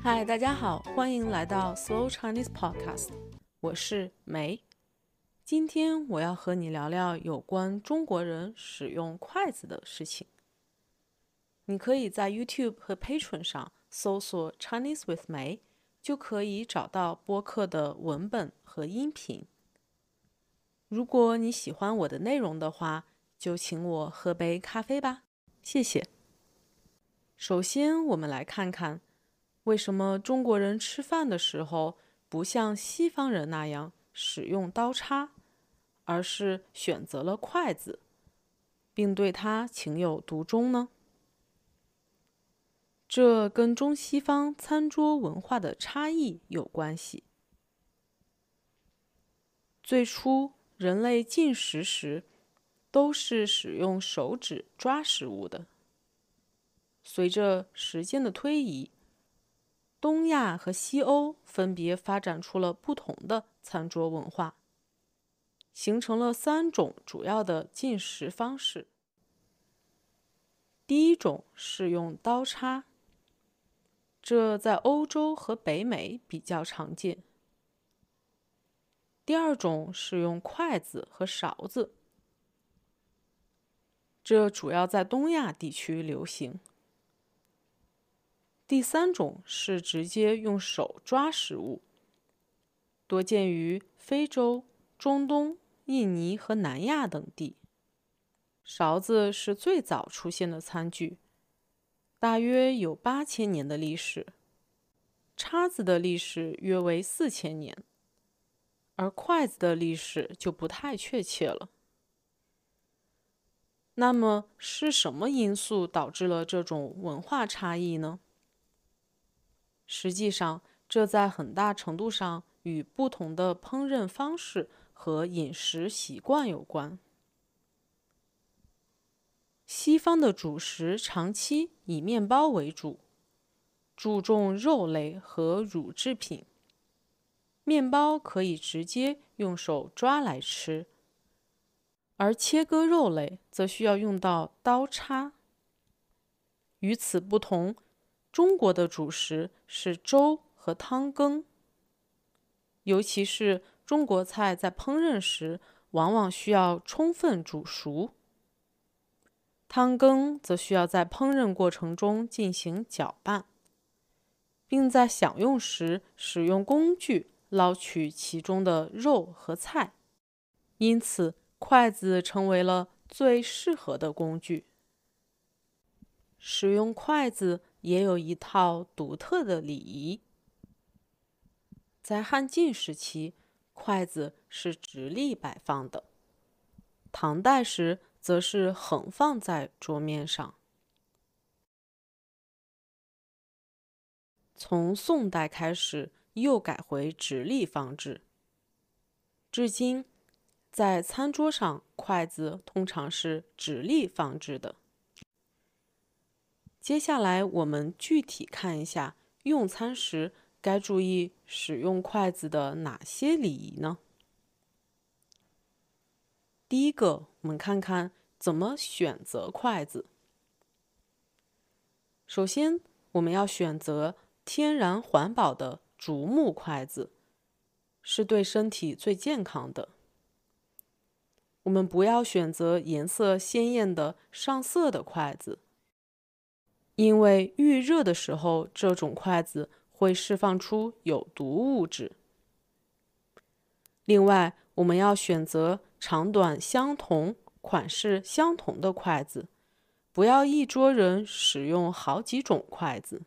嗨，大家好，欢迎来到 Slow Chinese Podcast，我是梅。今天我要和你聊聊有关中国人使用筷子的事情。你可以在 YouTube 和 Patreon 上搜索 Chinese with 梅，就可以找到播客的文本和音频。如果你喜欢我的内容的话，就请我喝杯咖啡吧，谢谢。首先，我们来看看为什么中国人吃饭的时候不像西方人那样使用刀叉，而是选择了筷子，并对它情有独钟呢？这跟中西方餐桌文化的差异有关系。最初。人类进食时都是使用手指抓食物的。随着时间的推移，东亚和西欧分别发展出了不同的餐桌文化，形成了三种主要的进食方式。第一种是用刀叉，这在欧洲和北美比较常见。第二种是用筷子和勺子，这主要在东亚地区流行。第三种是直接用手抓食物，多见于非洲、中东、印尼和南亚等地。勺子是最早出现的餐具，大约有八千年的历史。叉子的历史约为四千年。而筷子的历史就不太确切了。那么是什么因素导致了这种文化差异呢？实际上，这在很大程度上与不同的烹饪方式和饮食习惯有关。西方的主食长期以面包为主，注重肉类和乳制品。面包可以直接用手抓来吃，而切割肉类则需要用到刀叉。与此不同，中国的主食是粥和汤羹，尤其是中国菜在烹饪时往往需要充分煮熟，汤羹则需要在烹饪过程中进行搅拌，并在享用时使用工具。捞取其中的肉和菜，因此筷子成为了最适合的工具。使用筷子也有一套独特的礼仪。在汉晋时期，筷子是直立摆放的；唐代时，则是横放在桌面上。从宋代开始。又改回直立放置。至今，在餐桌上，筷子通常是直立放置的。接下来，我们具体看一下用餐时该注意使用筷子的哪些礼仪呢？第一个，我们看看怎么选择筷子。首先，我们要选择天然环保的。竹木筷子是对身体最健康的。我们不要选择颜色鲜艳的上色的筷子，因为预热的时候，这种筷子会释放出有毒物质。另外，我们要选择长短相同、款式相同的筷子，不要一桌人使用好几种筷子。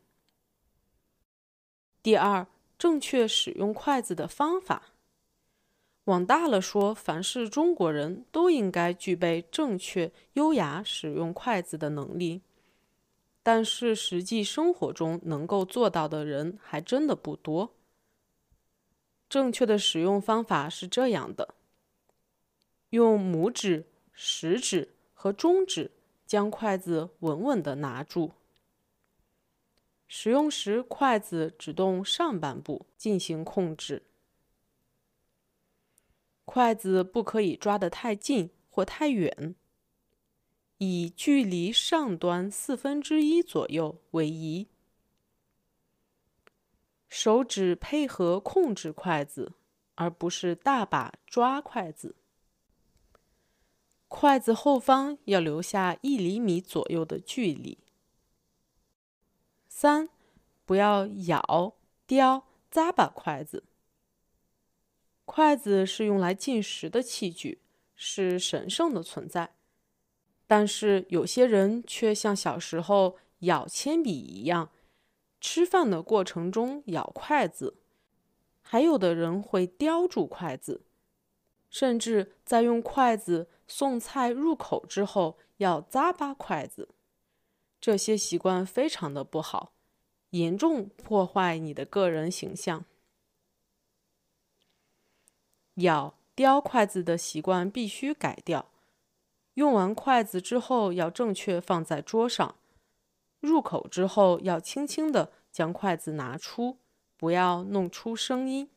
第二。正确使用筷子的方法，往大了说，凡是中国人都应该具备正确、优雅使用筷子的能力。但是实际生活中能够做到的人还真的不多。正确的使用方法是这样的：用拇指、食指和中指将筷子稳稳地拿住。使用时，筷子只动上半部进行控制。筷子不可以抓得太近或太远，以距离上端四分之一左右为宜。手指配合控制筷子，而不是大把抓筷子。筷子后方要留下一厘米左右的距离。三，不要咬、叼、咂巴筷子。筷子是用来进食的器具，是神圣的存在。但是有些人却像小时候咬铅笔一样，吃饭的过程中咬筷子；还有的人会叼住筷子，甚至在用筷子送菜入口之后要砸巴筷子。这些习惯非常的不好，严重破坏你的个人形象。咬、叼筷子的习惯必须改掉。用完筷子之后，要正确放在桌上。入口之后，要轻轻的将筷子拿出，不要弄出声音。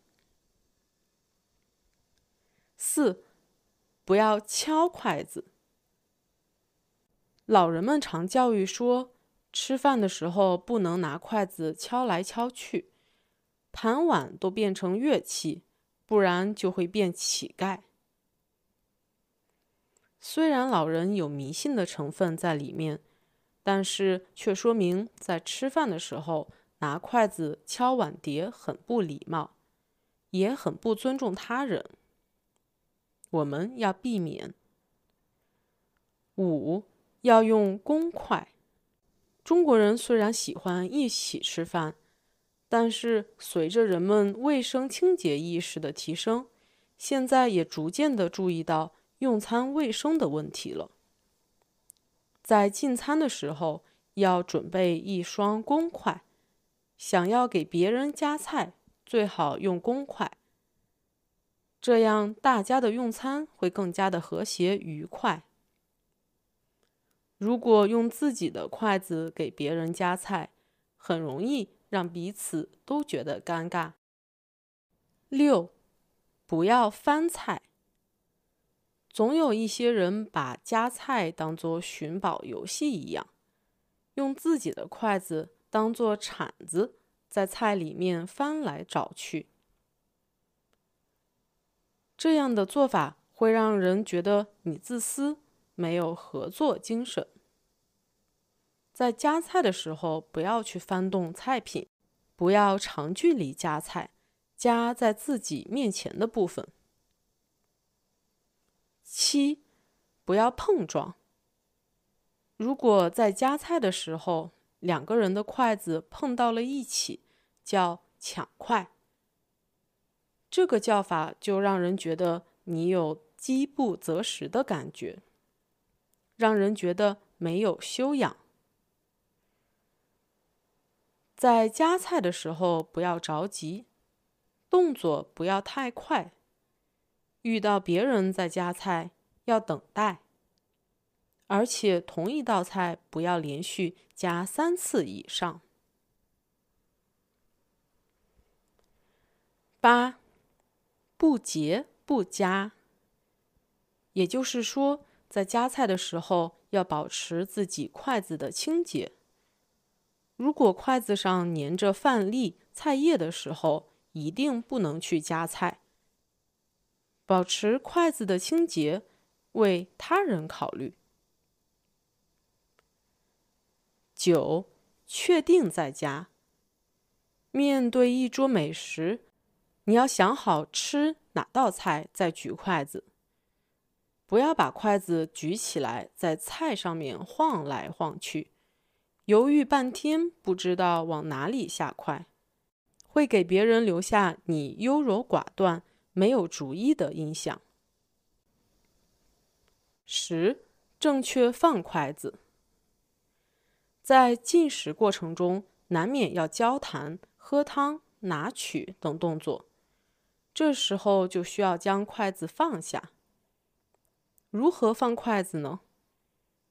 四，不要敲筷子。老人们常教育说，吃饭的时候不能拿筷子敲来敲去，盘碗都变成乐器，不然就会变乞丐。虽然老人有迷信的成分在里面，但是却说明在吃饭的时候拿筷子敲碗碟很不礼貌，也很不尊重他人。我们要避免。五要用公筷。中国人虽然喜欢一起吃饭，但是随着人们卫生清洁意识的提升，现在也逐渐的注意到。用餐卫生的问题了。在进餐的时候，要准备一双公筷。想要给别人夹菜，最好用公筷，这样大家的用餐会更加的和谐愉快。如果用自己的筷子给别人夹菜，很容易让彼此都觉得尴尬。六，不要翻菜。总有一些人把夹菜当作寻宝游戏一样，用自己的筷子当做铲子，在菜里面翻来找去。这样的做法会让人觉得你自私，没有合作精神。在夹菜的时候，不要去翻动菜品，不要长距离夹菜，夹在自己面前的部分。七，不要碰撞。如果在夹菜的时候，两个人的筷子碰到了一起，叫抢筷。这个叫法就让人觉得你有饥不择食的感觉，让人觉得没有修养。在夹菜的时候不要着急，动作不要太快。遇到别人在夹菜，要等待，而且同一道菜不要连续夹三次以上。八，不结不夹，也就是说，在夹菜的时候要保持自己筷子的清洁。如果筷子上粘着饭粒、菜叶的时候，一定不能去夹菜。保持筷子的清洁，为他人考虑。九，确定在家。面对一桌美食，你要想好吃哪道菜再举筷子，不要把筷子举起来在菜上面晃来晃去，犹豫半天不知道往哪里下筷，会给别人留下你优柔寡断。没有主意的印象。十，正确放筷子。在进食过程中，难免要交谈、喝汤、拿取等动作，这时候就需要将筷子放下。如何放筷子呢？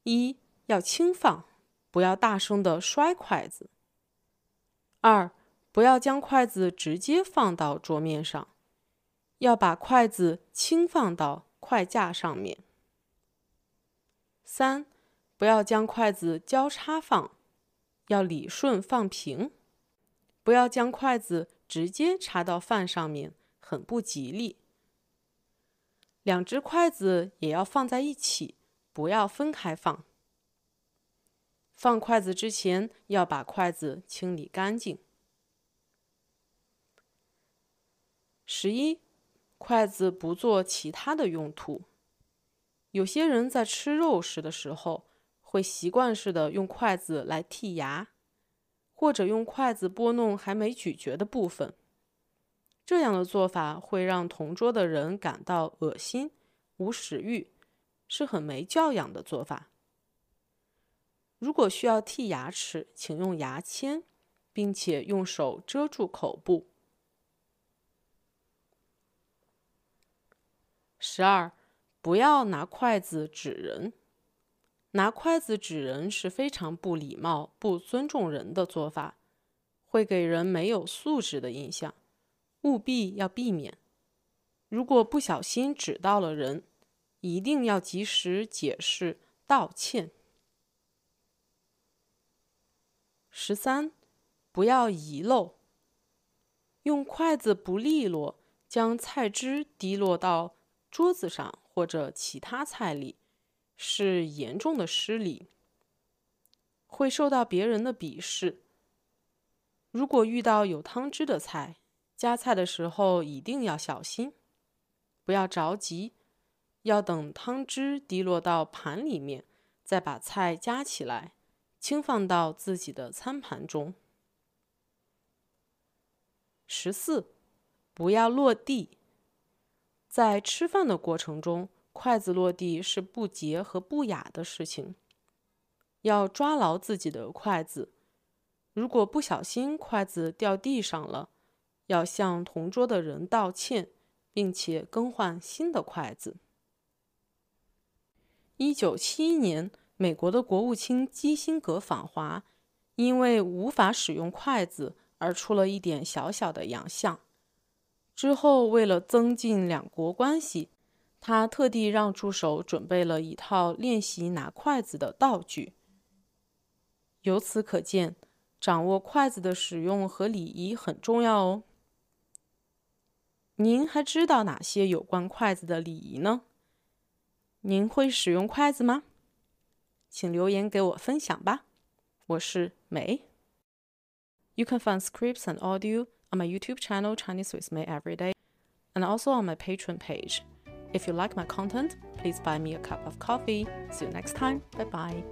一要轻放，不要大声的摔筷子。二，不要将筷子直接放到桌面上。要把筷子轻放到筷架上面。三，不要将筷子交叉放，要理顺放平，不要将筷子直接插到饭上面，很不吉利。两只筷子也要放在一起，不要分开放。放筷子之前要把筷子清理干净。十一，筷子不做其他的用途。有些人在吃肉食的时候，会习惯式的用筷子来剔牙，或者用筷子拨弄还没咀嚼的部分。这样的做法会让同桌的人感到恶心、无食欲，是很没教养的做法。如果需要剔牙齿，请用牙签，并且用手遮住口部。十二，不要拿筷子指人。拿筷子指人是非常不礼貌、不尊重人的做法，会给人没有素质的印象，务必要避免。如果不小心指到了人，一定要及时解释道歉。十三，不要遗漏。用筷子不利落，将菜汁滴落到桌子上或者其他菜里，是严重的失礼，会受到别人的鄙视。如果遇到有汤汁的菜，夹菜的时候一定要小心，不要着急，要等汤汁滴落到盘里面，再把菜夹起来。轻放到自己的餐盘中。十四，不要落地。在吃饭的过程中，筷子落地是不洁和不雅的事情。要抓牢自己的筷子，如果不小心筷子掉地上了，要向同桌的人道歉，并且更换新的筷子。一九七一年。美国的国务卿基辛格访华，因为无法使用筷子而出了一点小小的洋相。之后，为了增进两国关系，他特地让助手准备了一套练习拿筷子的道具。由此可见，掌握筷子的使用和礼仪很重要哦。您还知道哪些有关筷子的礼仪呢？您会使用筷子吗？请留言给我分享吧，我是美。You can find scripts and audio on my YouTube channel Chinese with May every day, and also on my Patreon page. If you like my content, please buy me a cup of coffee. See you next time. Bye bye.